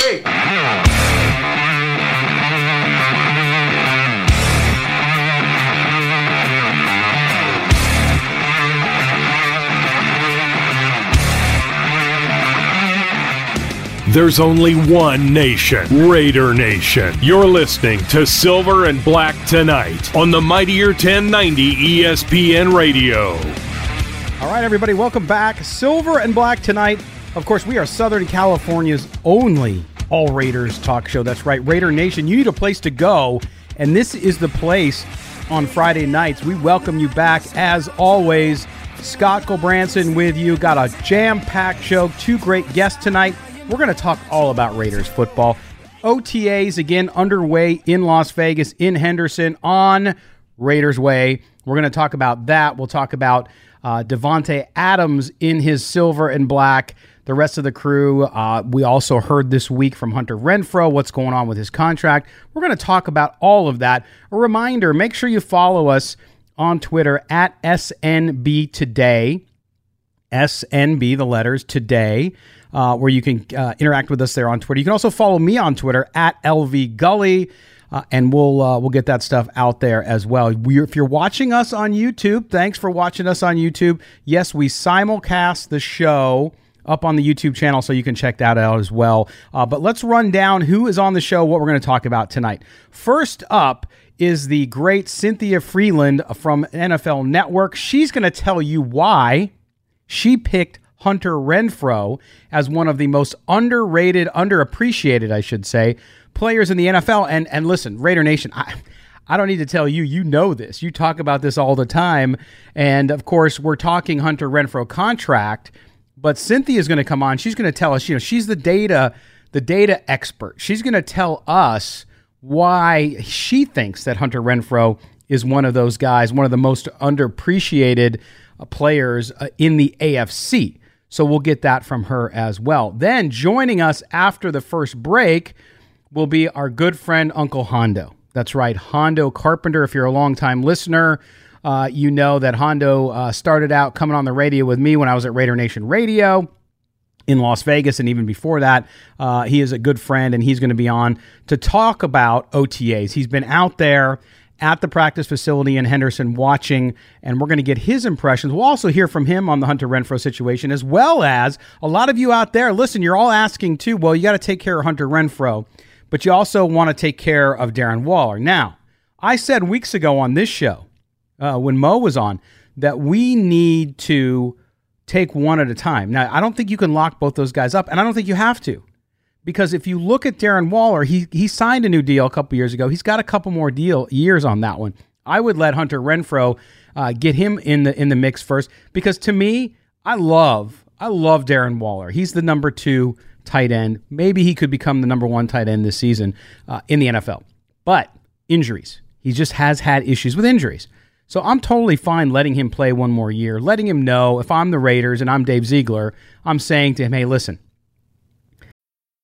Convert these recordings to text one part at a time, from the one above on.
two, three. There's only one nation, Raider Nation. You're listening to Silver and Black tonight on the Mightier 1090 ESPN Radio. All right, everybody, welcome back. Silver and Black tonight. Of course, we are Southern California's only All Raiders talk show. That's right, Raider Nation. You need a place to go, and this is the place on Friday nights. We welcome you back as always. Scott Gulbranson with you. Got a jam packed show, two great guests tonight. We're going to talk all about Raiders football. OTAs again underway in Las Vegas, in Henderson, on Raiders Way. We're going to talk about that. We'll talk about uh, Davante Adams in his silver and black. The rest of the crew. Uh, we also heard this week from Hunter Renfrow what's going on with his contract. We're going to talk about all of that. A reminder: make sure you follow us on Twitter at SNB Today. SNB, the letters today uh, where you can uh, interact with us there on Twitter. You can also follow me on Twitter at LV Gully. Uh, and we'll uh, we'll get that stuff out there as well. We, if you're watching us on YouTube, thanks for watching us on YouTube. Yes, we simulcast the show up on the YouTube channel, so you can check that out as well. Uh, but let's run down who is on the show, what we're going to talk about tonight. First up is the great Cynthia Frelund from NFL Network. She's going to tell you why she picked Hunter Renfrow as one of the most underrated, underappreciated, I should say, players in the NFL. And and listen, Raider Nation, I I don't need to tell you, you know this. You talk about this all the time. And of course, we're talking Hunter Renfrow contract, but Cynthia is going to come on. She's going to tell us, you know, she's the data, the data expert. She's going to tell us why she thinks that Hunter Renfrow is one of those guys, one of the most underappreciated uh, players uh, in the AFC. So we'll get that from her as well. Then joining us after the first break will be our good friend Uncle Hondo. That's right, Hondo Carpenter. If you're a longtime listener, uh, you know that Hondo uh, started out coming on the radio with me when I was at Raider Nation Radio in Las Vegas, and even before that, uh, he is a good friend, and he's going to be on to talk about OTAs. He's been out there at the practice facility in Henderson watching, and we're going to get his impressions. We'll also hear from him on the Hunter Renfrow situation, as well as a lot of you out there. Listen, you're all asking too, well, you got to take care of Hunter Renfrow, but you also want to take care of Darren Waller. Now, I said weeks ago on this show, uh, when Mo was on, that we need to take one at a time. Now, I don't think you can lock both those guys up, and I don't think you have to because if you look at Darren Waller, he he signed a new deal a couple years ago. He's got a couple more deal years on that one. I would let Hunter Renfrow uh, get him in the in the mix first because to me, I love I love Darren Waller. He's the number two tight end. Maybe he could become the number one tight end this season uh, in the NFL. But injuries, he just has had issues with injuries. So I'm totally fine letting him play one more year, letting him know if I'm the Raiders and I'm Dave Ziegler, I'm saying to him, hey, listen,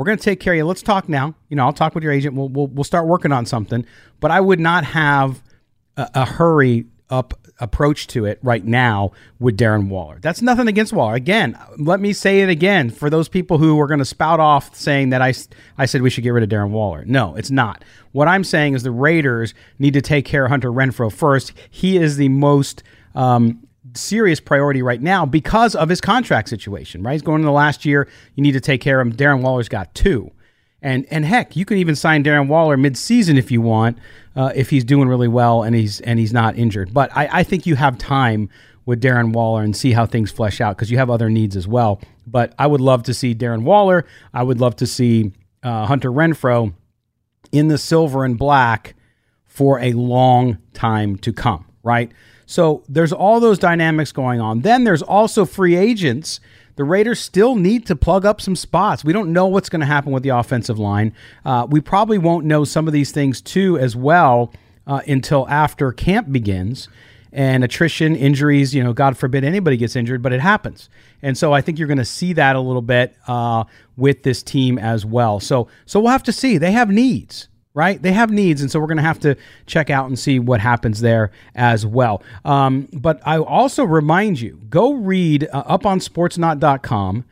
We're going to take care of you. Let's talk now. You know, I'll talk with your agent. We'll we'll, we'll start working on something. But I would not have a, a hurry up approach to it right now with Darren Waller. That's nothing against Waller. Again, let me say it again for those people who are going to spout off saying that I, I said we should get rid of Darren Waller. No, it's not. What I'm saying is the Raiders need to take care of Hunter Renfrow first. He is the most um, serious priority right now because of his contract situation, right? He's going in the last year. You need to take care of him. Darren Waller's got two. And and heck, you can even sign Darren Waller midseason if you want, uh, if he's doing really well and he's and he's not injured. But I, I think you have time with Darren Waller and see how things flesh out because you have other needs as well. But I would love to see Darren Waller. I would love to see uh, Hunter Renfrow in the silver and black for a long time to come, right? So there's all those dynamics going on. Then there's also free agents the Raiders still need to plug up some spots. We don't know what's going to happen with the offensive line. Uh, we probably won't know some of these things too as well uh, until after camp begins. And attrition, injuries, you know, God forbid anybody gets injured, but it happens. And so I think you're going to see that a little bit uh, with this team as well. So, so we'll have to see. They have needs right? They have needs, and so we're going to have to check out and see what happens there as well. Um, but I also remind you go read uh, up on sportsnaut.com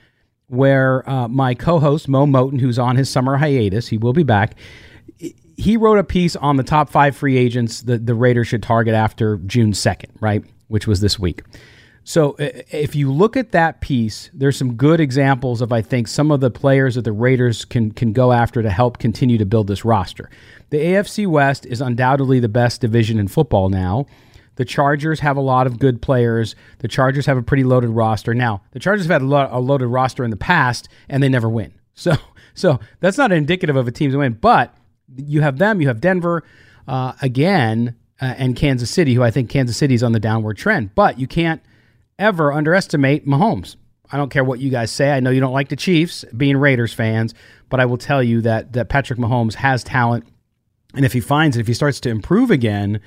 where uh, my co host, Mo Moton, who's on his summer hiatus, he will be back. He wrote a piece on the top five free agents that the Raiders should target after June 2nd, right? Which was this week. So if you look at that piece, there's some good examples of I think some of the players that the Raiders can can go after to help continue to build this roster. The AFC West is undoubtedly the best division in football now. The Chargers have a lot of good players. The Chargers have a pretty loaded roster. Now, the Chargers have had a, lo- a loaded roster in the past and they never win. So so that's not indicative of a team's win, but you have them, you have Denver uh, again, uh, and Kansas City, who I think Kansas City is on the downward trend. But you can't ever underestimate Mahomes. I don't care what you guys say. I know you don't like the Chiefs, being Raiders fans, but I will tell you that that Patrick Mahomes has talent, and if he finds it, if he starts to improve again,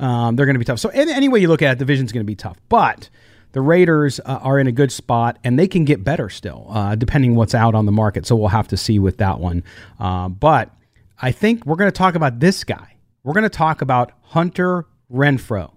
um, they're going to be tough. So any, any, way you look at it, the division's going to be tough. But the Raiders uh, are in a good spot, and they can get better still, uh, depending what's out on the market. So we'll have to see with that one. Uh, but I think we're going to talk about this guy. We're going to talk about Hunter Renfrow.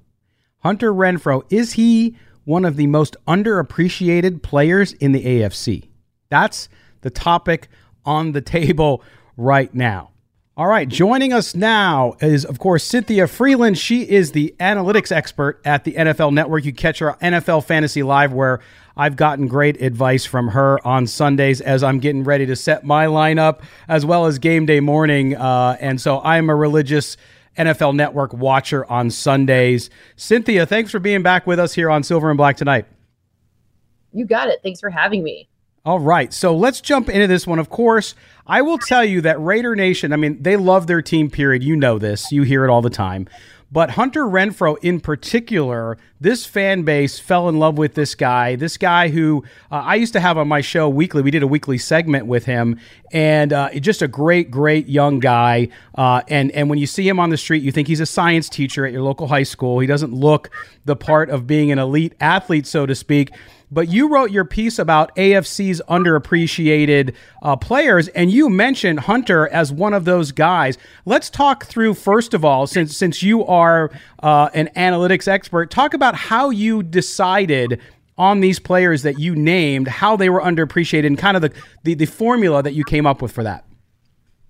Hunter Renfrow is he one of the most underappreciated players in the AFC. That's the topic on the table right now. All right, joining us now is, of course, Cynthia Frelund. She is the analytics expert at the NFL Network. You catch her NFL Fantasy Live, where I've gotten great advice from her on Sundays as I'm getting ready to set my lineup, as well as game day morning. Uh, and so I'm a religious NFL Network watcher on Sundays. Cynthia, thanks for being back with us here on Silver and Black tonight. You got it. Thanks for having me. All right. So let's jump into this one. Of course, I will tell you that Raider Nation, I mean, they love their team, period. You know this, you hear it all the time. But Hunter Renfrow, in particular, this fan base fell in love with this guy. This guy who uh, I used to have on my show weekly. We did a weekly segment with him, and uh, just a great, great young guy. Uh, and and when you see him on the street, you think he's a science teacher at your local high school. He doesn't look the part of being an elite athlete, so to speak but you wrote your piece about AFC's underappreciated uh, players, and you mentioned Hunter as one of those guys. Let's talk through first of all, since since you are uh, an analytics expert, talk about how you decided on these players that you named, how they were underappreciated, and kind of the, the, the formula that you came up with for that.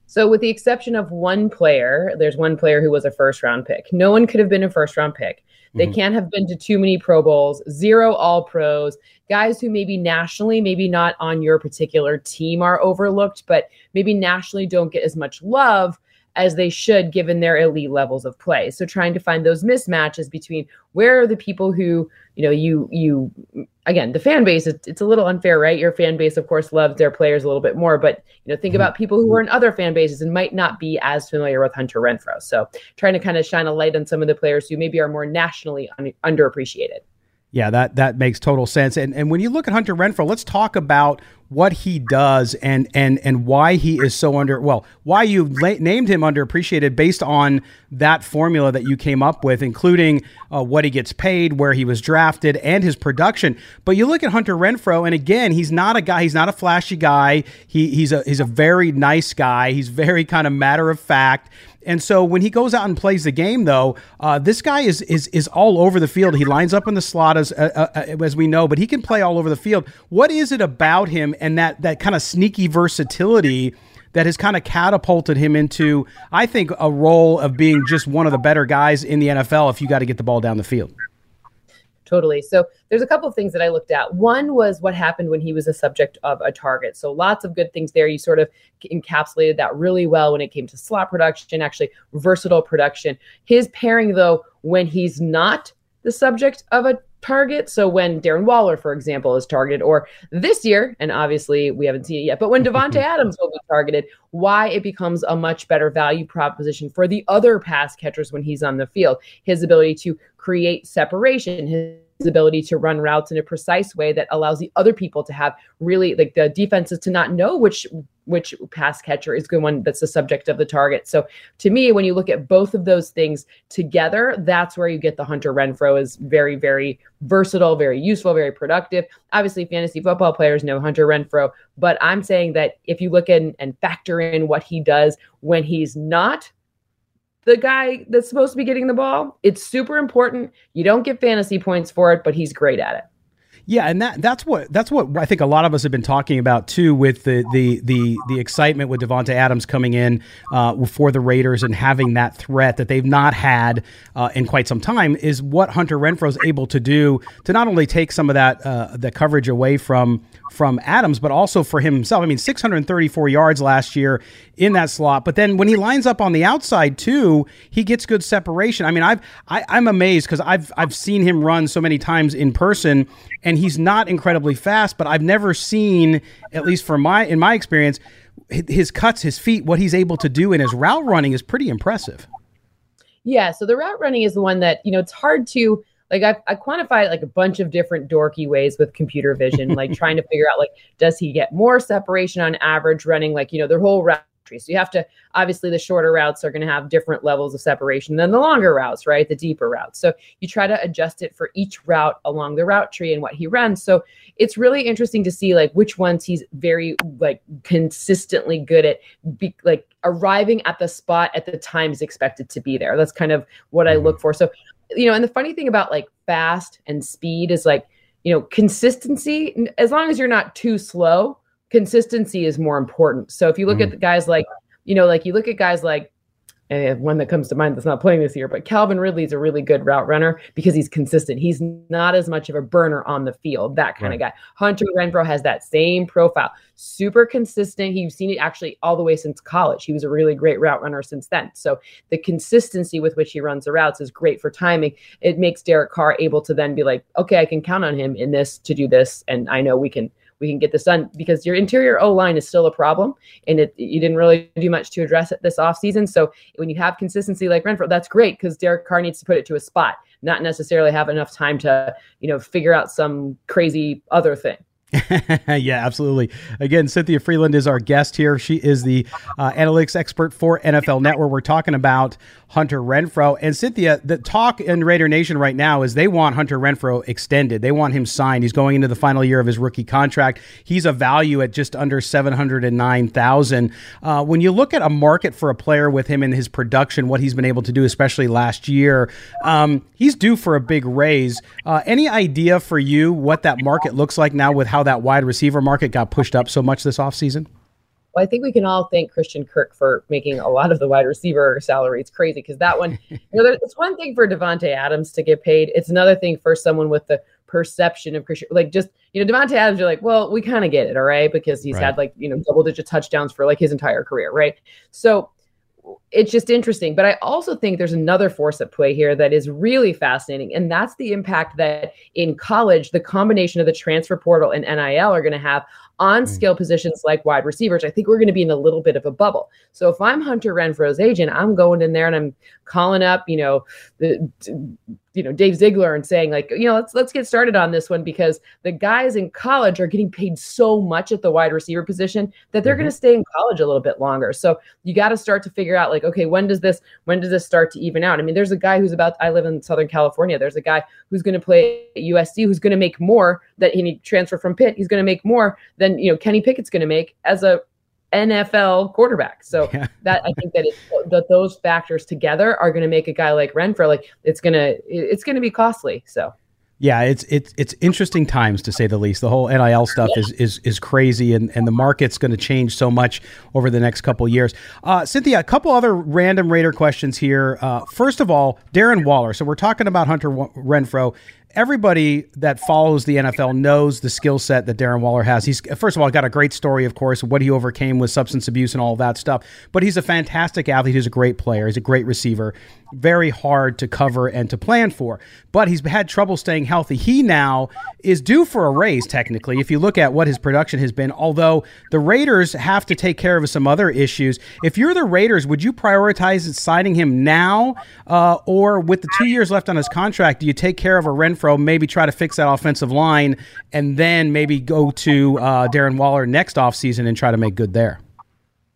So, with the exception of one player, there's one player who was a first round pick. No one could have been a first round pick. They mm-hmm. can't have been to too many Pro Bowls, zero All Pros, guys who maybe nationally, maybe not on your particular team are overlooked, but maybe nationally don't get as much love as they should given their elite levels of play. So trying to find those mismatches between where are the people who, you know, you you again, the fan base it's, it's a little unfair, right? Your fan base of course loves their players a little bit more, but you know, think mm-hmm. about people who are in other fan bases and might not be as familiar with Hunter Renfrow. So trying to kind of shine a light on some of the players who maybe are more nationally un- underappreciated. Yeah, that that makes total sense. And and when you look at Hunter Renfrow, let's talk about what he does and and and why he is so under well, why you la- named him underappreciated based on that formula that you came up with, including uh, what he gets paid, where he was drafted, and his production. But you look at Hunter Renfrow, and again, he's not a guy. He's not a flashy guy. He he's a he's a very nice guy. He's very kind of matter of fact. And so when he goes out and plays the game, though, uh, this guy is is is all over the field. He lines up in the slot as uh, uh, as we know, but he can play all over the field. What is it about him and that that kind of sneaky versatility? that has kind of catapulted him into, I think, a role of being just one of the better guys in the NFL if you got to get the ball down the field. Totally. So there's a couple of things that I looked at. One was what happened when he was a subject of a target. So lots of good things there. You sort of encapsulated that really well when it came to slot production, actually versatile production. His pairing, though, when he's not the subject of a target. So when Darren Waller, for example, is targeted, or this year, and obviously we haven't seen it yet, but when Davante Adams will be targeted, why it becomes a much better value proposition for the other pass catchers when he's on the field. His ability to create separation, his ability to run routes in a precise way that allows the other people to have really like the defenses to not know which which pass catcher is the one that's the subject of the target. So to me, when you look at both of those things together, that's where you get the Hunter Renfrow is very, very versatile, very useful, very productive. Obviously, fantasy football players know Hunter Renfrow, but I'm saying that if you look in and factor in what he does when he's not the guy that's supposed to be getting the ball. It's super important. You don't get fantasy points for it, but he's great at it. Yeah, and that that's what that's what I think a lot of us have been talking about too, with the the the the excitement with Davante Adams coming in uh, for the Raiders and having that threat that they've not had uh, in quite some time is what Hunter Renfrow is able to do to not only take some of that uh, the coverage away from from Adams, but also for himself. I mean, 634 yards last year in that slot, but then when he lines up on the outside too, he gets good separation. I mean, I've I, I'm amazed because I've I've seen him run so many times in person and he's not incredibly fast, but I've never seen, at least for my in my experience, his cuts, his feet, what he's able to do in his route running is pretty impressive. Yeah, so the route running is the one that you know it's hard to like I, I quantified like a bunch of different dorky ways with computer vision, like trying to figure out like does he get more separation on average running like you know the whole route tree. So you have to obviously the shorter routes are going to have different levels of separation than the longer routes, right? The deeper routes. So you try to adjust it for each route along the route tree and what he runs. So it's really interesting to see like which ones he's very like consistently good at be, like arriving at the spot at the times expected to be there. That's kind of what I mm-hmm. look for. So you know, and the funny thing about like fast and speed is like, you know, consistency as long as you're not too slow, consistency is more important. So if you look mm. at the guys like, you know, like you look at guys like and one that comes to mind that's not playing this year, but Calvin Ridley is a really good route runner because he's consistent. He's not as much of a burner on the field, that kind right. of guy. Hunter Renfrow has that same profile, super consistent. You've seen it actually all the way since college. He was a really great route runner since then. So the consistency with which he runs the routes is great for timing. It makes Derek Carr able to then be like, okay, I can count on him in this to do this, and I know we can we can get this done because your interior O line is still a problem, and it, you didn't really do much to address it this offseason. So when you have consistency like Renfrow, that's great because Derek Carr needs to put it to a spot, not necessarily have enough time to you know figure out some crazy other thing. yeah, absolutely. Again, Cynthia Frelund is our guest here. She is the uh, analytics expert for NFL Network. We're talking about Hunter Renfrow. And Cynthia, the talk in Raider Nation right now is they want Hunter Renfrow extended. They want him signed. He's going into the final year of his rookie contract. He's a value at just under seven hundred and nine thousand. Uh, when you look at a market for a player with him and his production, what he's been able to do, especially last year, um, he's due for a big raise. Uh, any idea for you what that market looks like now with how that wide receiver market got pushed up so much this offseason? Well, I think we can all thank Christian Kirk for making a lot of the wide receiver salary. It's crazy because that one, you know, it's one thing for Davante Adams to get paid. It's another thing for someone with the perception of Christian, like just you know, Davante Adams. You're like, well, we kind of get it, all right, because he's right. had like you know double digit touchdowns for like his entire career, right? So it's just interesting. But I also think there's another force at play here that is really fascinating. And that's the impact that in college, the combination of the transfer portal and NIL are going to have on mm. skill positions like wide receivers, I think we're going to be in a little bit of a bubble. So if I'm Hunter Renfrow's agent, I'm going in there and I'm calling up, you know, the you know Dave Ziegler and saying like you know let's let's get started on this one because the guys in college are getting paid so much at the wide receiver position that they're mm-hmm. going to stay in college a little bit longer. So you got to start to figure out like okay when does this when does this start to even out? I mean there's a guy who's about I live in Southern California. There's a guy who's going to play at USC who's going to make more that he transfer from Pitt. He's going to make more than you know Kenny Pickett's going to make as a NFL quarterback. So yeah. that I think that, that those factors together are going to make a guy like Renfrow like it's gonna it's gonna be costly. So. Yeah, it's it's it's interesting times to say the least. The whole NIL stuff yeah. is is is crazy, and, and the market's going to change so much over the next couple years. Uh, Cynthia, a couple other random Raider questions here. Uh, first of all, Darren Waller. So we're talking about Hunter Renfrow everybody that follows the NFL knows the skill set that Darren Waller has. He's first of all got a great story, of course, what he overcame with substance abuse and all that stuff. But he's a fantastic athlete. He's a great player. He's a great receiver. Very hard to cover and to plan for. But he's had trouble staying healthy. He now is due for a raise, technically, if you look at what his production has been. Although the Raiders have to take care of some other issues. If you're the Raiders, would you prioritize signing him now, uh, or with the two years left on his contract, do you take care of a Renfrow, maybe try to fix that offensive line, and then maybe go to uh, Darren Waller next offseason and try to make good there?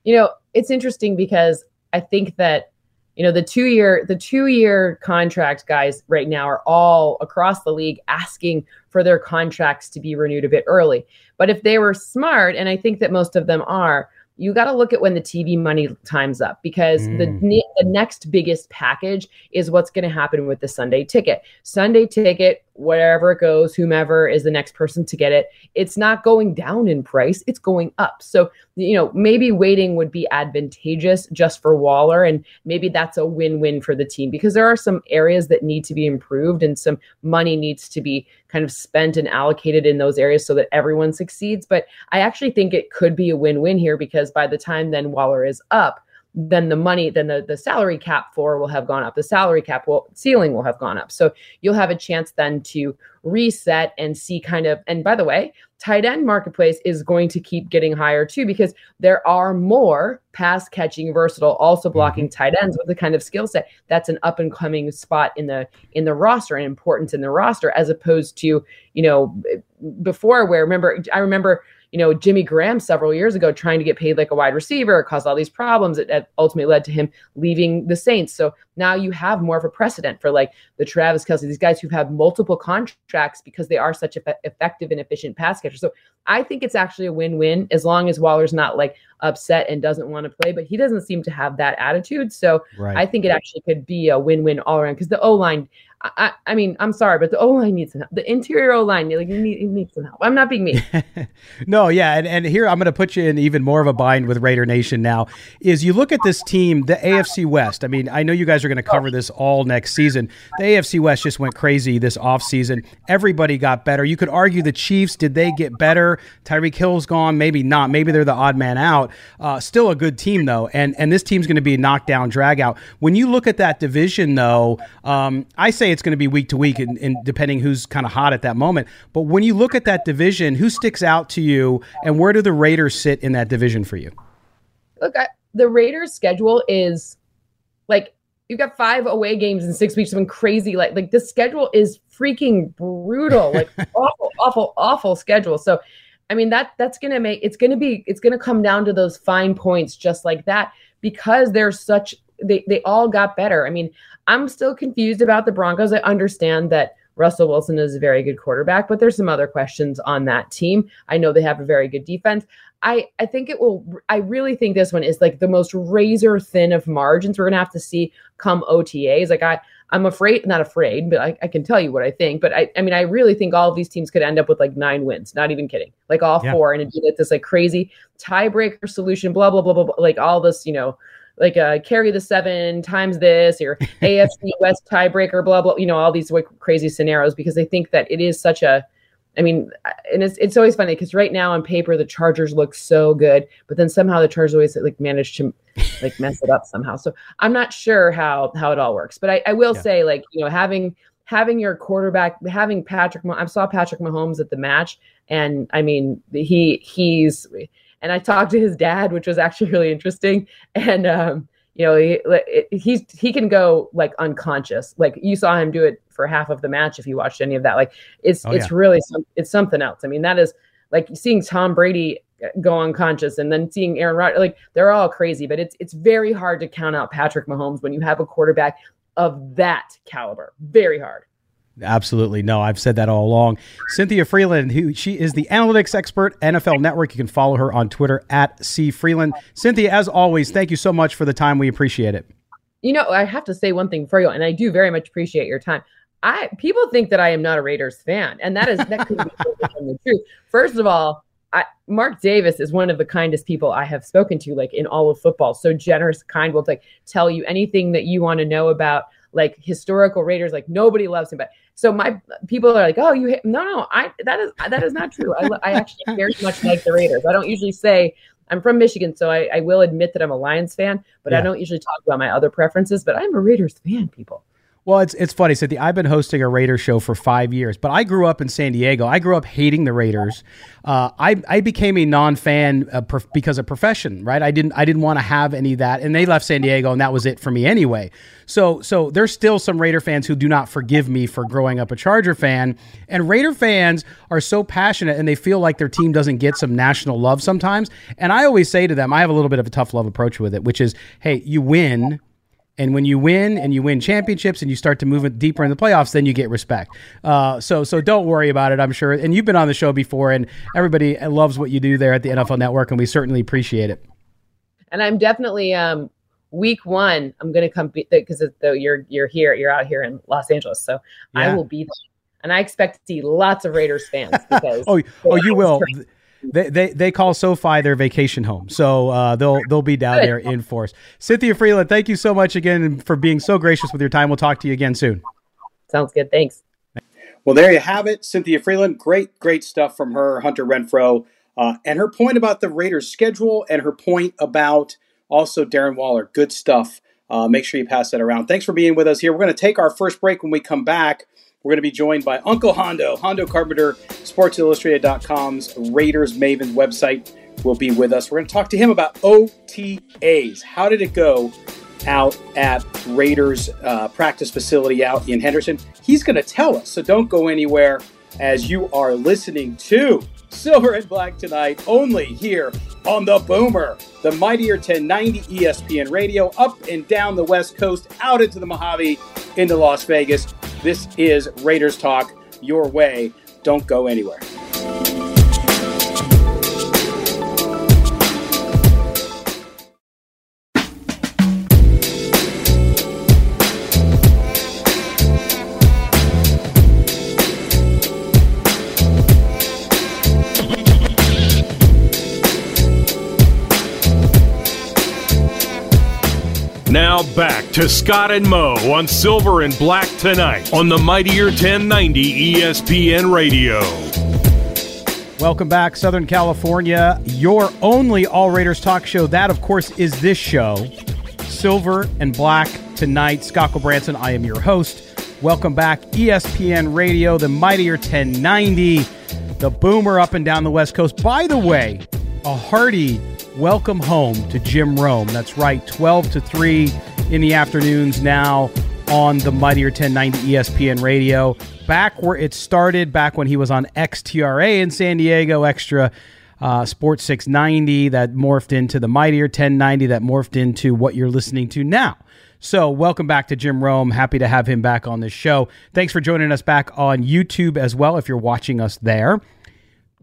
You know, it's interesting because I think that you know the two year the two year contract guys right now are all across the league asking for their contracts to be renewed a bit early but if they were smart and i think that most of them are you got to look at when the TV money times up because mm. the the next biggest package is what's going to happen with the Sunday ticket. Sunday ticket, wherever it goes, whomever is the next person to get it, it's not going down in price, it's going up. So, you know, maybe waiting would be advantageous just for Waller and maybe that's a win-win for the team because there are some areas that need to be improved and some money needs to be kind of spent and allocated in those areas so that everyone succeeds. But I actually think it could be a win win here because by the time then Waller is up, then the money, then the, the salary cap floor will have gone up. The salary cap will ceiling will have gone up. So you'll have a chance then to reset and see kind of, and by the way, tight end marketplace is going to keep getting higher too because there are more pass catching versatile also blocking mm-hmm. tight ends with the kind of skill set that's an up and coming spot in the in the roster and importance in the roster as opposed to you know before where remember i remember you know, Jimmy Graham several years ago trying to get paid like a wide receiver caused all these problems that, ultimately led to him leaving the Saints. So now you have more of a precedent for like the Travis Kelce, these guys who've multiple contracts because they are such effective and efficient pass catchers. So I think it's actually a win-win as long as Waller's not like upset and doesn't want to play, but he doesn't seem to have that attitude. So right. I think it actually could be a win-win all around because the O line I, I mean, I'm sorry, but the O line needs some help. The interior O line, like, you need, you need some help. I'm not being mean. no, yeah, and, and here I'm going to put you in even more of a bind with Raider Nation now. Is you look at this team, the AFC West. I mean, I know you guys are going to cover this all next season. The AFC West just went crazy this offseason. Everybody got better. You could argue the Chiefs, did they get better? Tyreek Hill's gone, maybe not. Maybe they're the odd man out. Uh, still a good team though, and and this team's going to be a knockdown drag out. When you look at that division though, um, I say say it's going to be week to week, and, and depending who's kind of hot at that moment. But when you look at that division, who sticks out to you, and where do the Raiders sit in that division for you? Look, I, the Raiders' schedule is like you've got five away games in six weeks. Something crazy like like the schedule is freaking brutal, like awful, awful, awful schedule. So. I mean that that's gonna make it's gonna be it's gonna come down to those fine points just like that because there's such they they all got better. I mean, I'm still confused about the Broncos. I understand that Russell Wilson is a very good quarterback, but there's some other questions on that team. I know they have a very good defense. I I think it will. I really think this one is like the most razor thin of margins. We're gonna have to see come OTAs. Like I I'm afraid, not afraid, but I, I can tell you what I think. But I I mean I really think all of these teams could end up with like nine wins. Not even kidding. Like all yeah. four, and it'd be like this like crazy tiebreaker solution. Blah blah blah blah. blah like all this, you know like uh, carry the seven times this or AFC West tiebreaker, blah blah. You know all these like, crazy scenarios because they think that it is such a. I mean, and it's it's always funny because right now on paper the Chargers look so good, but then somehow the Chargers always like manage to like mess it up somehow. So I'm not sure how how it all works, but I, I will yeah. say like you know having having your quarterback having Patrick. I saw Patrick Mahomes at the match, and I mean he he's and I talked to his dad, which was actually really interesting. And um, you know, he he's he can go like unconscious. Like you saw him do it for half of the match if you watched any of that. Like it's oh, it's yeah. really some, it's something else. I mean, that is like seeing Tom Brady go unconscious and then seeing Aaron Rodgers. Like they're all crazy, but it's it's very hard to count out Patrick Mahomes when you have a quarterback of that caliber. Very hard. Absolutely. No, I've said that all along. Cynthia Frelund, who she is the analytics expert, NFL Network. You can follow her on Twitter at C Frelund. Cynthia, as always, thank you so much for the time. We appreciate it. You know, I have to say one thing for you, and I do very much appreciate your time. I people think that I am not a Raiders fan, and that is that could be the truth. First of all, I, Mark Davis is one of the kindest people I have spoken to, like in all of football. So generous, kind, will like tell you anything that you want to know about like historical Raiders, like nobody loves him. But so my people are like, oh, you hate, no, no, I that is that is not true. I, I actually very much like the Raiders. I don't usually say I'm from Michigan, so I, I will admit that I'm a Lions fan, but yeah. I don't usually talk about my other preferences. But I'm a Raiders fan, people. Well, it's it's funny, Cynthia. I've been hosting a Raiders show for five years, but I grew up in San Diego. I grew up hating the Raiders. Uh, I I became a non fan uh, because of profession, right? I didn't I didn't want to have any of that, and they left San Diego, and that was it for me anyway. So so there's still some Raider fans who do not forgive me for growing up a Charger fan, and Raider fans are so passionate, and they feel like their team doesn't get some national love sometimes. And I always say to them, I have a little bit of a tough love approach with it, which is, hey, you win and when you win and you win championships and you start to move it deeper in the playoffs, then you get respect. Uh, so so don't worry about it. I'm sure. And you've been on the show before, and everybody loves what you do there at the NFL Network, and we certainly appreciate it. And I'm definitely um, week one. I'm going to come because you're you're here, you're out here in Los Angeles, so yeah. I will be there. And I expect to see lots of Raiders fans because oh oh you will. Great they, they they call SoFi their vacation home, so uh, they'll they'll be down there in force. Cynthia Frelund, thank you so much again for being so gracious with your time. We'll talk to you again soon. Sounds good. Thanks. Well, there you have it, Cynthia Frelund. Great, great stuff from her, Hunter Renfrow, uh, and her point about the Raiders' schedule, and her point about also Darren Waller. Good stuff. Uh, make sure you pass that around. Thanks for being with us here. We're going to take our first break when we come back. We're going to be joined by Uncle Hondo, Hondo Carpenter, SportsIllustrated.com's Raiders Maven website will be with us. We're going to talk to him about OTAs. How did it go out at Raiders uh, practice facility out in Henderson? He's going to tell us, so don't go anywhere as you are listening to Silver and Black tonight, only here on the Boomer, the mightier 1090 ESPN radio, up and down the West Coast, out into the Mojave, into Las Vegas. This is Raiders Talk your way. Don't go anywhere. Now back to Scott and Mo on Silver and Black tonight on the Mightier 1090 ESPN Radio. Welcome back, Southern California, your only All Raiders talk show. That, of course, is this show, Silver and Black tonight. Scott Branson, I am your host. Welcome back, ESPN Radio, the Mightier 1090, the boomer up and down the West Coast. By the way, a hearty welcome home to Jim Rome. That's right, 12 to 3 in the afternoons now on the Mightier 1090 ESPN radio. Back where it started, back when he was on XTRA in San Diego, Extra uh, Sports 690, that morphed into the Mightier 1090, that morphed into what you're listening to now. So, welcome back to Jim Rome. Happy to have him back on this show. Thanks for joining us back on YouTube as well if you're watching us there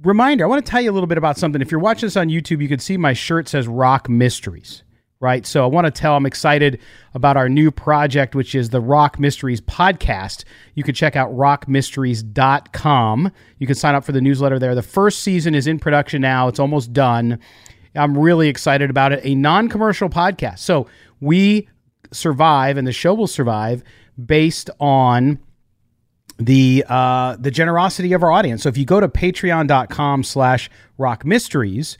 reminder, I want to tell you a little bit about something. If you're watching this on YouTube, you can see my shirt says Rock Mysteries, right? So I want to tell I'm excited about our new project, which is the Rock Mysteries podcast. You can check out rockmysteries.com. You can sign up for the newsletter there. The first season is in production now, it's almost done. I'm really excited about it. A non commercial podcast. So we survive and the show will survive based on the uh, the generosity of our audience. So if you go to patreon.com slash rock mysteries,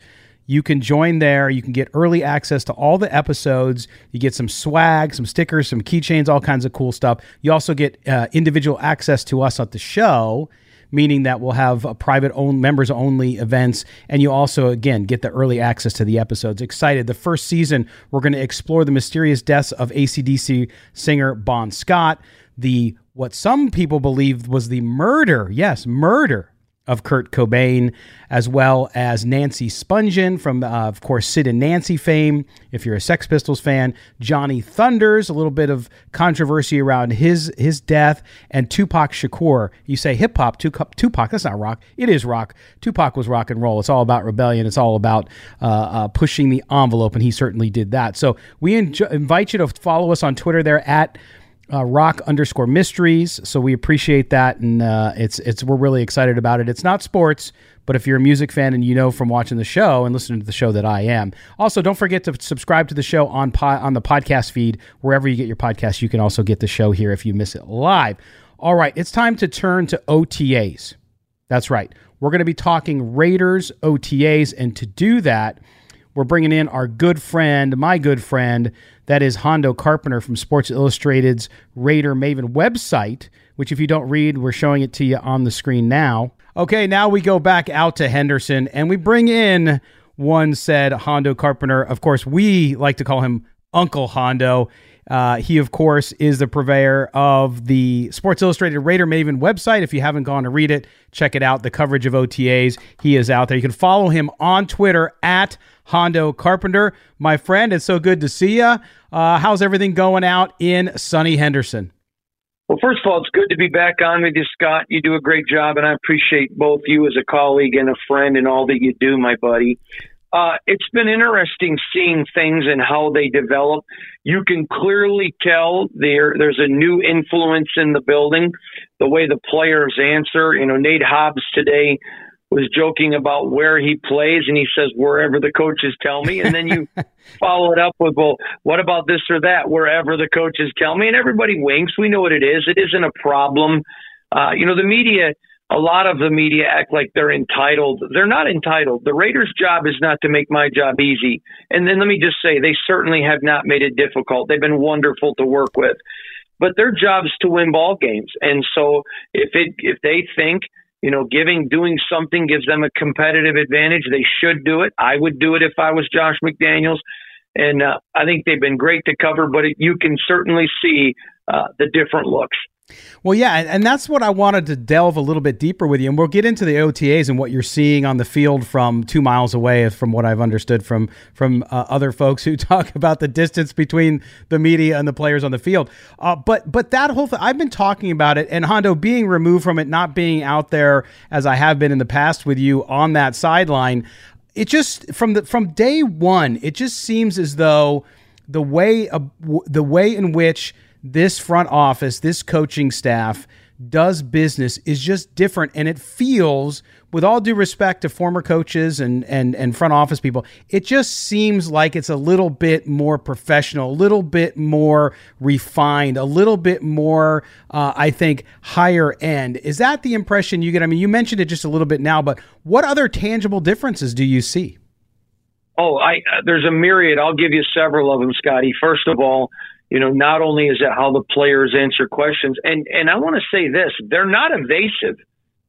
you can join there. You can get early access to all the episodes. You get some swag, some stickers, some keychains, all kinds of cool stuff. You also get uh, individual access to us at the show, meaning that we'll have a private own members only events. And you also, again, get the early access to the episodes. Excited. The first season, we're going to explore the mysterious deaths of ACDC singer Bon Scott, the what some people believed was the murder, yes, murder of Kurt Cobain, as well as Nancy Spungen from, uh, of course, Sid and Nancy fame. If you're a Sex Pistols fan, Johnny Thunders, a little bit of controversy around his his death, and Tupac Shakur. You say hip hop, Tupac, that's not rock. It is rock. Tupac was rock and roll. It's all about rebellion. It's all about uh, uh, pushing the envelope, and he certainly did that. So we invite you to follow us on Twitter there at uh, rock underscore mysteries. So we appreciate that, and uh, it's it's we're really excited about it. It's not sports, but if you're a music fan and you know from watching the show and listening to the show that I am, also don't forget to subscribe to the show on po- on the podcast feed wherever you get your podcast. You can also get the show here if you miss it live. All right, it's time to turn to OTAs. That's right. We're going to be talking Raiders OTAs, and to do that, we're bringing in our good friend, my good friend, that is Hondo Carpenter from Sports Illustrated's Raider Maven website, which, if you don't read, we're showing it to you on the screen now. Okay, now we go back out to Henderson and we bring in one said Hondo Carpenter. Of course, we like to call him Uncle Hondo. Uh, he, of course, is the purveyor of the Sports Illustrated Raider Maven website. If you haven't gone to read it, check it out. The coverage of OTAs, he is out there. You can follow him on Twitter at Hondo Carpenter. My friend, it's so good to see you. Uh, how's everything going out in sunny Henderson? Well, first of all, it's good to be back on with you, Scott. You do a great job, and I appreciate both you as a colleague and a friend and all that you do, my buddy. Uh, it's been interesting seeing things and how they develop. You can clearly tell there there's a new influence in the building. The way the players answer, you know, Nate Hobbs today was joking about where he plays, and he says wherever the coaches tell me, and then you follow it up with, well, what about this or that? Wherever the coaches tell me, and everybody winks. We know what it is. It isn't a problem. Uh, you know, the media a lot of the media act like they're entitled. They're not entitled. The Raiders' job is not to make my job easy. And then let me just say, they certainly have not made it difficult. They've been wonderful to work with. But their job is to win ball games. And so if it if they think you know, giving, doing something gives them a competitive advantage. They should do it. I would do it if I was Josh McDaniels. And uh, I think they've been great to cover, but it, you can certainly see uh, the different looks. Well, yeah, and that's what I wanted to delve a little bit deeper with you, and we'll get into the OTAs and what you're seeing on the field from two miles away, from what I've understood from from uh, other folks who talk about the distance between the media and the players on the field. Uh, but but that whole thing, I've been talking about it, and Hondo being removed from it, not being out there as I have been in the past with you on that sideline. It just from the from day one, it just seems as though the way uh, the way in which this front office, this coaching staff does business is just different. And it feels with all due respect to former coaches and and and front office people it just seems like it's a little bit more professional a little bit more refined a little bit more uh, i think higher end. Is that the impression you get? I mean you mentioned it just a little bit now but what other tangible differences do you see? Oh i uh, there's a myriad. I'll give you several of them scotty. First of all you know, not only is it how the players answer questions, and and I want to say this: they're not evasive.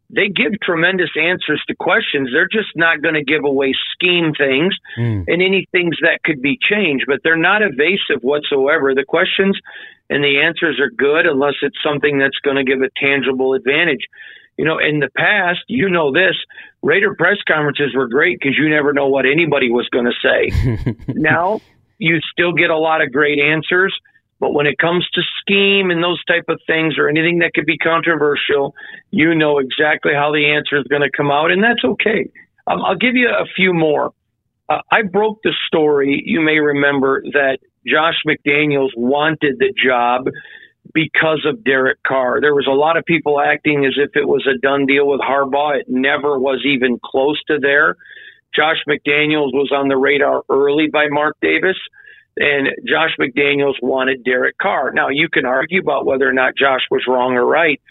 They give tremendous answers to questions. They're just not going to give away scheme things mm. and any things that could be changed, but they're not evasive whatsoever. The questions and the answers are good unless it's something that's going to give a tangible advantage. You know, in the past, you know this, Raider press conferences were great because you never know what anybody was going to say. now, you still get a lot of great answers but when it comes to scheme and those type of things or anything that could be controversial, you know exactly how the answer is going to come out, and that's okay. Um, I'll give you a few more. Uh, I broke the story. You may remember that Josh McDaniels wanted the job because of Derek Carr. There was a lot of people acting as if it was a done deal with Harbaugh. It never was even close to there. Josh McDaniels was on the radar early by Mark Davis and Josh McDaniels wanted Derek Carr. Now you can argue about whether or not Josh was wrong or right,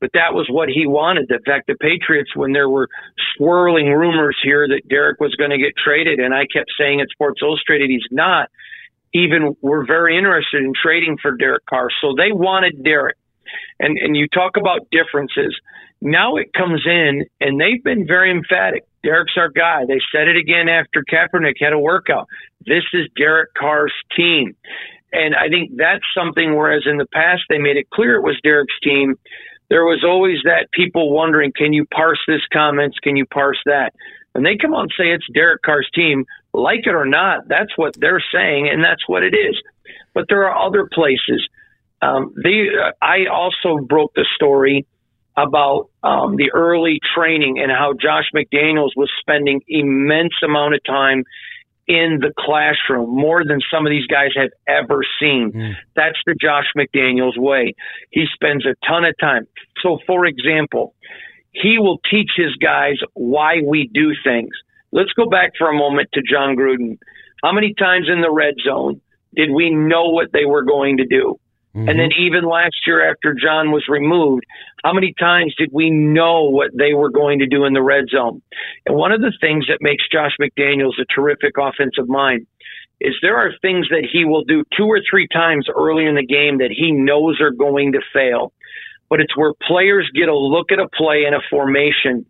but that was what he wanted. In fact, the Patriots, when there were swirling rumors here that Derek was going to get traded, and I kept saying at Sports Illustrated he's not, even were very interested in trading for Derek Carr. So they wanted Derek. And and you talk about differences. Now it comes in, and they've been very emphatic. Derek's our guy. They said it again after Kaepernick had a workout. This is Derek Carr's team. And I think that's something, whereas in the past they made it clear it was Derek's team, there was always that people wondering, can you parse this comments? Can you parse that? And they come out and say it's Derek Carr's team, like it or not, that's what they're saying, and that's what it is. But there are other places. Um, they, uh, I also broke the story about um, the early training and how Josh McDaniels was spending immense amount of time in the classroom more than some of these guys have ever seen. Mm. That's the Josh McDaniels way. He spends a ton of time. So, for example, he will teach his guys why we do things. Let's go back for a moment to Jon Gruden. How many times in the red zone did we know what they were going to do? Mm-hmm. And then even last year after Jon was removed, how many times did we know what they were going to do in the red zone? And one of the things that makes Josh McDaniels a terrific offensive mind is there are things that he will do two or three times early in the game that he knows are going to fail. But it's where players get a look at a play and a formation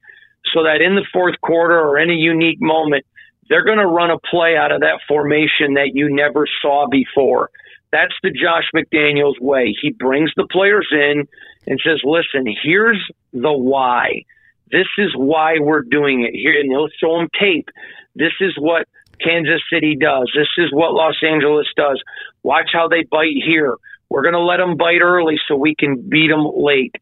so that in the fourth quarter or any unique moment, they're going to run a play out of that formation that you never saw before. That's the Josh McDaniels way. He brings the players in and says, listen, here's the why. This is why we're doing it here. And he'll show them tape. This is what Kansas City does. This is what Los Angeles does. Watch how they bite here. We're going to let them bite early so we can beat them late.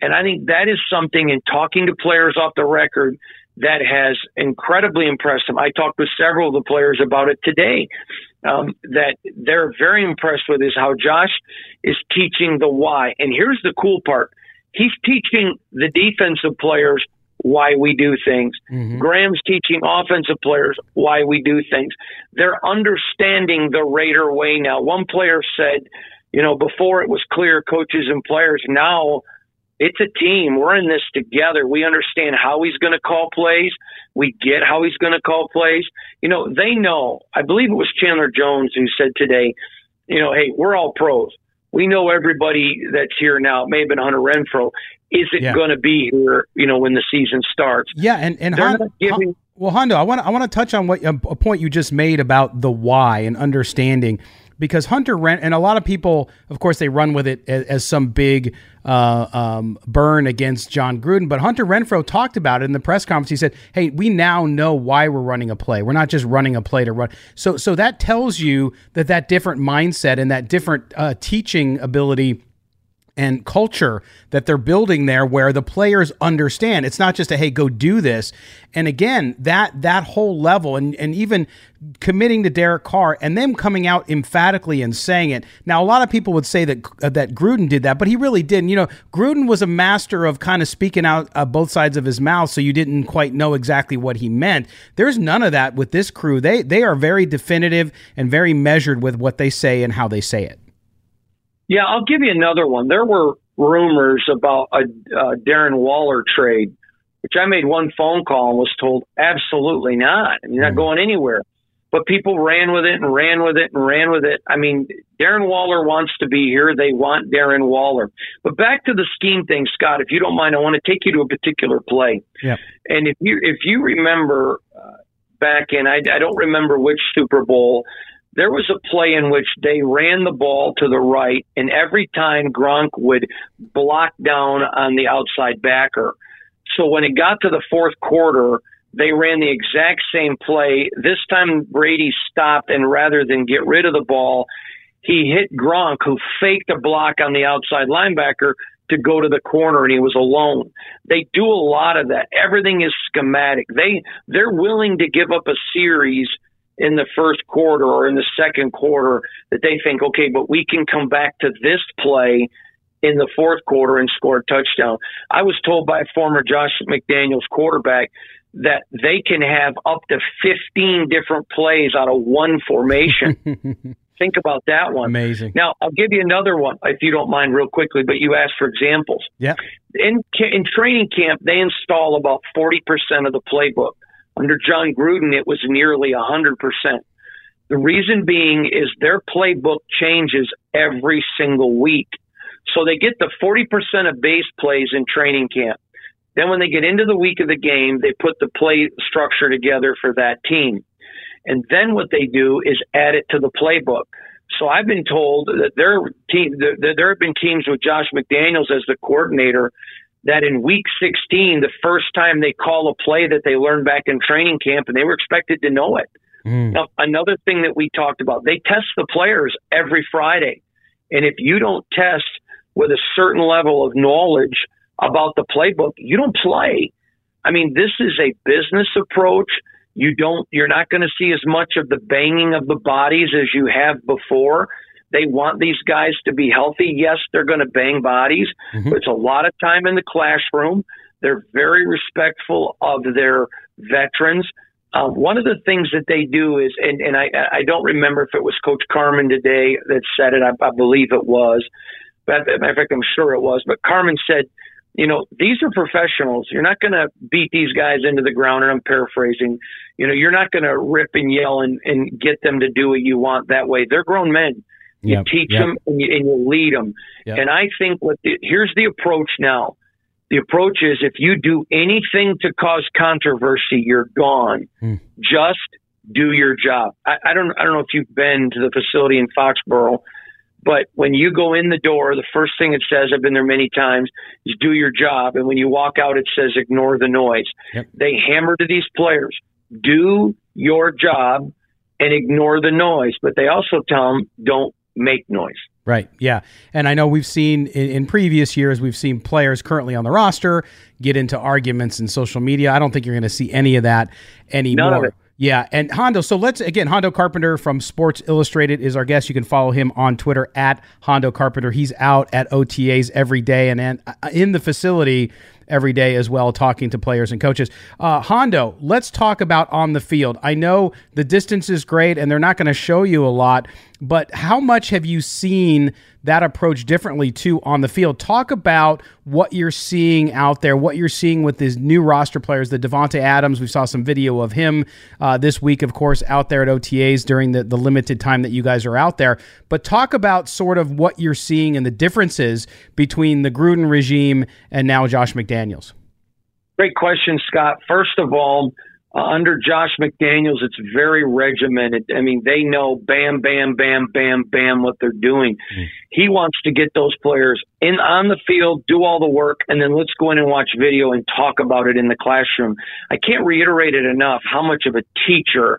And I think that is something in talking to players off the record that has incredibly impressed them. I talked with several of the players about it today. Um, that they're very impressed with is how Josh is teaching the why. And here's the cool part. He's teaching the defensive players why we do things. Mm-hmm. Graham's teaching offensive players why we do things. They're understanding the Raider way now. One player said, you know, before it was clear coaches and players. Now it's a team. We're in this together. We understand how he's going to call plays. We get how he's going to call plays. You know, they know. I believe it was Chandler Jones who said today, you know, hey, we're all pros. We know everybody that's here now. It may have been Hunter Renfrow. Is it yeah. going to be here, you know, when the season starts? Yeah, and and giving, well, Hondo, I want I want to touch on what uh, a point you just made about the why and understanding because Hunter Ren and a lot of people, of course, they run with it as, as some big uh, um, burn against Jon Gruden. But Hunter Renfrow talked about it in the press conference. He said, "Hey, we now know why we're running a play. We're not just running a play to run." So, so that tells you that that different mindset and that different uh, teaching ability and culture that they're building there where the players understand. It's not just a hey go do this. And again that that whole level and and even committing to Derek Carr and them coming out emphatically and saying it. Now a lot of people would say that uh, that Gruden did that but he really didn't. You know Gruden was a master of kind of speaking out uh, both sides of his mouth so you didn't quite know exactly what he meant. There's none of that with this crew. They they are very definitive and very measured with what they say and how they say it yeah, I'll give you another one. There were rumors about a, a Darren Waller trade, which I made one phone call and was told absolutely not. I mean, not mm. going anywhere. But people ran with it and ran with it and ran with it. I mean, Darren Waller wants to be here. They want Darren Waller. But back to the scheme thing, Scott. If you don't mind, I want to take you to a particular play. Yeah. And if you if you remember uh, back in, I, I don't remember which Super Bowl, there was a play in which they ran the ball to the right, and every time Gronk would block down on the outside backer. So when it got to the fourth quarter, they ran the exact same play. This time Brady stopped, and rather than get rid of the ball, he hit Gronk, who faked a block on the outside linebacker to go to the corner, and he was alone. They do a lot of that. Everything is schematic. They they're willing to give up a series – in the first quarter or in the second quarter that they think, okay, but we can come back to this play in the fourth quarter and score a touchdown. I was told by a former Josh McDaniels quarterback that they can have up to 15 different plays out of one formation. Think about that one. Amazing. Now, I'll give you another one, if you don't mind, real quickly, but you asked for examples. Yeah. In, in training camp, they install about 40% of the playbook. Under Jon Gruden, it was nearly 100%. The reason being is their playbook changes every single week. So they get the 40% of base plays in training camp. Then when they get into the week of the game, they put the play structure together for that team. And then what they do is add it to the playbook. So I've been told that there team that there have been teams with Josh McDaniels as the coordinator that in week 16, the first time they call a play that they learned back in training camp and they were expected to know it. Mm. Now, another thing that we talked about, they test the players every Friday. And if you don't test with a certain level of knowledge about the playbook, you don't play. I mean, this is a business approach. You don't. You're not going to see as much of the banging of the bodies as you have before. They want these guys to be healthy. Yes, they're going to bang bodies, mm-hmm. it's a lot of time in the classroom. They're very respectful of their veterans. Uh, one of the things that they do is, and, and I, I don't remember if it was Coach Carmen today that said it. I, I believe it was. But matter of fact, I'm sure it was. But Carmen said, you know, these are professionals. You're not going to beat these guys into the ground. And I'm paraphrasing. You know, you're not going to rip and yell and, and get them to do what you want that way. They're grown men. You yep, teach yep. them and you, and you lead them. Yep. And I think what the, here's the approach now. The approach is if you do anything to cause controversy, you're gone. Hmm. Just do your job. I, I don't I don't know if you've been to the facility in Foxborough, but when you go in the door, the first thing it says, I've been there many times, is do your job. And when you walk out, it says ignore the noise. Yep. They hammer to these players, do your job and ignore the noise. But they also tell them, don't make noise. Right. Yeah. And I know we've seen in, in, previous years, we've seen players currently on the roster get into arguments in social media. I don't think you're going to see any of that anymore. Yeah, and Hondo. So let's again, Hondo Carpenter from Sports Illustrated is our guest. You can follow him on Twitter at Hondo Carpenter. He's out at OTAs every day and in the facility every day as well, talking to players and coaches. Uh, Hondo, let's talk about on the field. I know the distance is great and they're not going to show you a lot, but how much have you seen that approach differently too on the field? Talk about what you're seeing out there, what you're seeing with these new roster players, the Davante Adams. We saw some video of him uh, this week, of course, out there at OTAs during the, the limited time that you guys are out there. But talk about sort of what you're seeing and the differences between the Gruden regime and now Josh McDaniels. Great question, Scott. First of all, uh, under Josh McDaniels, it's very regimented. I mean, they know bam, bam, bam, bam, bam what they're doing. Mm. He wants to get those players in on the field, do all the work, and then let's go in and watch video and talk about it in the classroom. I can't reiterate it enough how much of a teacher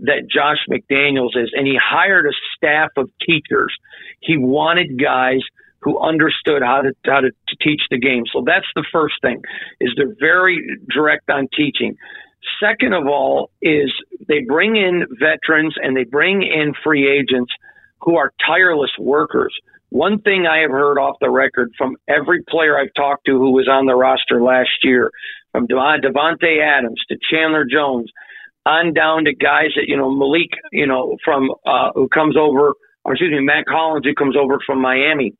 that Josh McDaniels is, and he hired a staff of teachers. He wanted guys who understood how to how to, to teach the game. So that's the first thing is they're very direct on teaching. Second of all, is they bring in veterans and they bring in free agents who are tireless workers. One thing I have heard off the record from every player I've talked to who was on the roster last year, from Davante Adams to Chandler Jones, on down to guys that you know Malik, you know from uh, who comes over, or excuse me, Mack Hollins who comes over from Miami,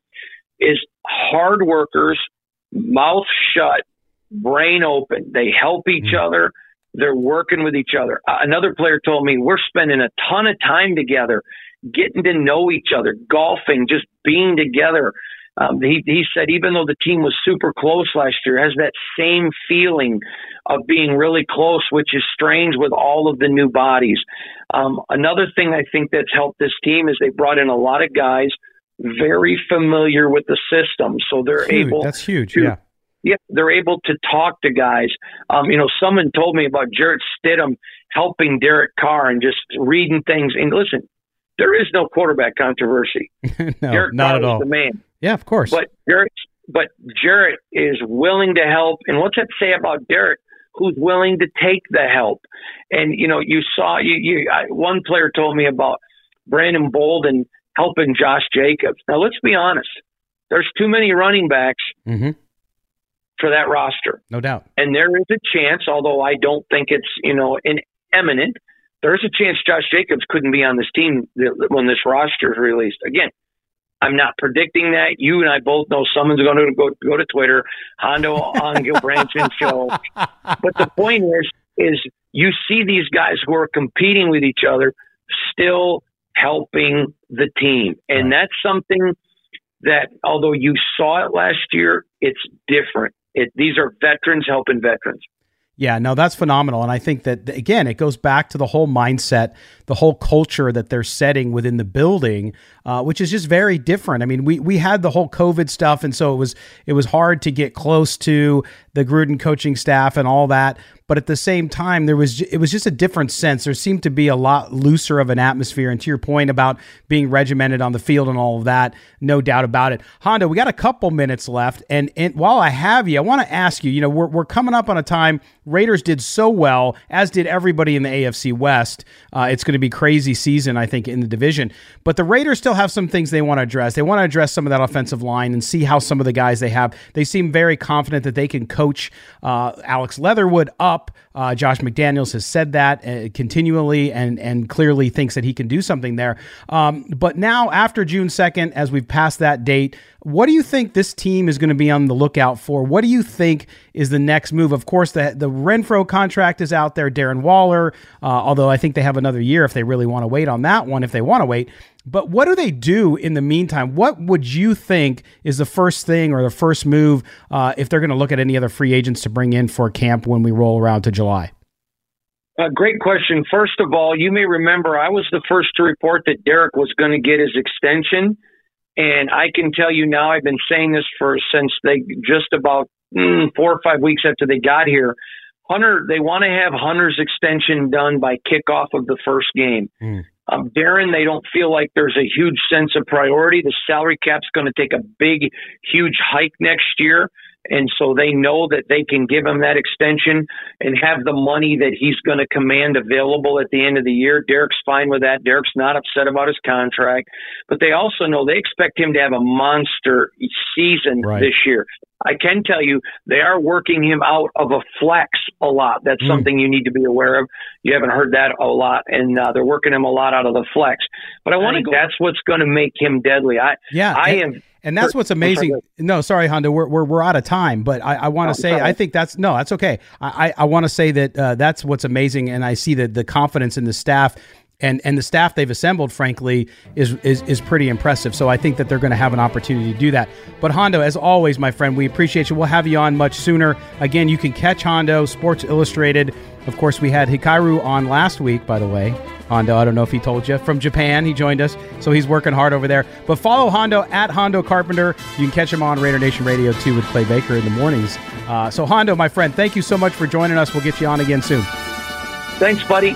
is hard workers, mouth shut, brain open. They help each mm-hmm. other. They're working with each other. Uh, another player told me we're spending a ton of time together, getting to know each other, golfing, just being together. Um, he, he said even though the team was super close last year, has that same feeling of being really close, which is strange with all of the new bodies. Um, another thing I think that's helped this team is they brought in a lot of guys very familiar with the system, so they're huge. able. That's huge. To, yeah yeah, they're able to talk to guys. Um, you know, someone told me about Jarrett Stidham helping Derek Carr and just reading things. And listen, there is no quarterback controversy. no, Derek not Carr at all. The man. Yeah, of course. But Jarrett, but Jarrett is willing to help. And what's that say about Derek? Who's willing to take the help? And you know, you saw you. you I, one player told me about Brandon Bolden helping Josh Jacobs. Now, let's be honest. There's too many running backs. Mm-hmm for that roster. No doubt. And there is a chance, although I don't think it's, you know, an eminent, there is a chance Josh Jacobs couldn't be on this team when this roster is released. Again, I'm not predicting that. You and I both know someone's going to go go to Twitter, Hondo on Gulbransen show. But the point is, is you see these guys who are competing with each other still helping the team, and that's something that although you saw it last year, it's different. It, these are veterans helping veterans. Yeah, no, that's phenomenal. And I think that, again, it goes back to the whole mindset, the whole culture that they're setting within the building, uh, which is just very different. I mean, we, we had the whole COVID stuff, and so it was it was hard to get close to the Gruden coaching staff and all that. But at the same time, there was it was just a different sense. There seemed to be a lot looser of an atmosphere. And to your point about being regimented on the field and all of that, no doubt about it. Hondo we got a couple minutes left, and, and while I have you, I want to ask you. You know, we're we're coming up on a time Raiders did so well, as did everybody in the AFC West. Uh, it's going to be crazy season, I think, in the division. But the Raiders still have some things they want to address. They want to address some of that offensive line and see how some of the guys they have. They seem very confident that they can coach uh, Alex Leatherwood up. Uh, Josh McDaniels has said that uh, continually and and clearly thinks that he can do something there. Um, but now, after June second, as we've passed that date, what do you think this team is going to be on the lookout for? What do you think is the next move? Of course, the the Renfrow contract is out there. Darren Waller, uh, although I think they have another year if they really want to wait on that one. If they want to wait. But what do they do in the meantime? What would you think is the first thing or the first move uh, if they're going to look at any other free agents to bring in for camp when we roll around to July? Uh, great question. First of all, you may remember I was the first to report that Derek was going to get his extension. And I can tell you now, I've been saying this for since they just about mm, four or five weeks after they got here. Hunter, they want to have Hunter's extension done by kickoff of the first game. Mm. Um, Darren, they don't feel like there's a huge sense of priority. The salary cap's going to take a big, huge hike next year. And so they know that they can give him that extension and have the money that he's going to command available at the end of the year. Derek's fine with that. Derek's not upset about his contract, but they also know they expect him to have a monster season right. this year. I can tell you they are working him out of a flex a lot. That's mm. something you need to be aware of. You haven't heard that a lot, and uh, they're working him a lot out of the flex. But I want to. That's what's going to make him deadly. I yeah. I and, am. And that's what's amazing. No, sorry, Hondo, we're, we're, we're out of time, but I, I want to say. I think that's, no, that's okay. I, I, I want to say that uh, that's what's amazing. And I see that the confidence in the staff and and the staff they've assembled, frankly, is is, is pretty impressive. So I think that they're going to have an opportunity to do that. But Hondo, as always, my friend, we appreciate you. We'll have you on much sooner. Again, you can catch Hondo Sports Illustrated. Of course, we had Hikaru on last week, by the way. Hondo, I don't know if he told you from Japan. He joined us, so he's working hard over there. But follow Hondo at Hondo Carpenter. You can catch him on Raider Nation Radio too with Clay Baker in the mornings. Uh, so Hondo, my friend, thank you so much for joining us. We'll get you on again soon. Thanks, buddy.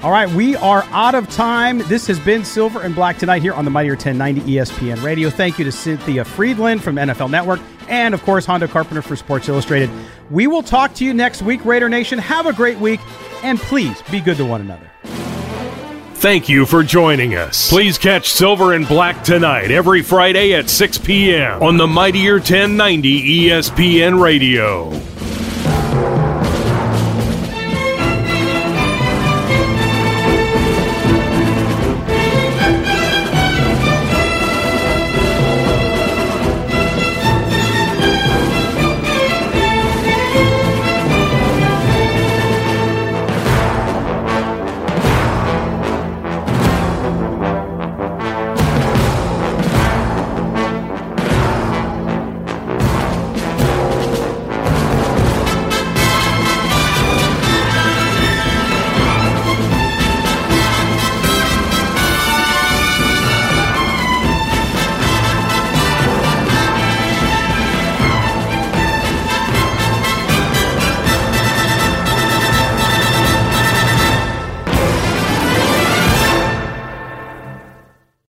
All right, we are out of time. This has been Silver and Black tonight here on the Mightier 1090 ESPN Radio. Thank you to Cynthia Frelund from NFL Network and, of course, Hondo Carpenter for Sports Illustrated. We will talk to you next week, Raider Nation. Have a great week, and please be good to one another. Thank you for joining us. Please catch Silver and Black tonight, every Friday at 6 p.m. on the Mightier 1090 ESPN Radio.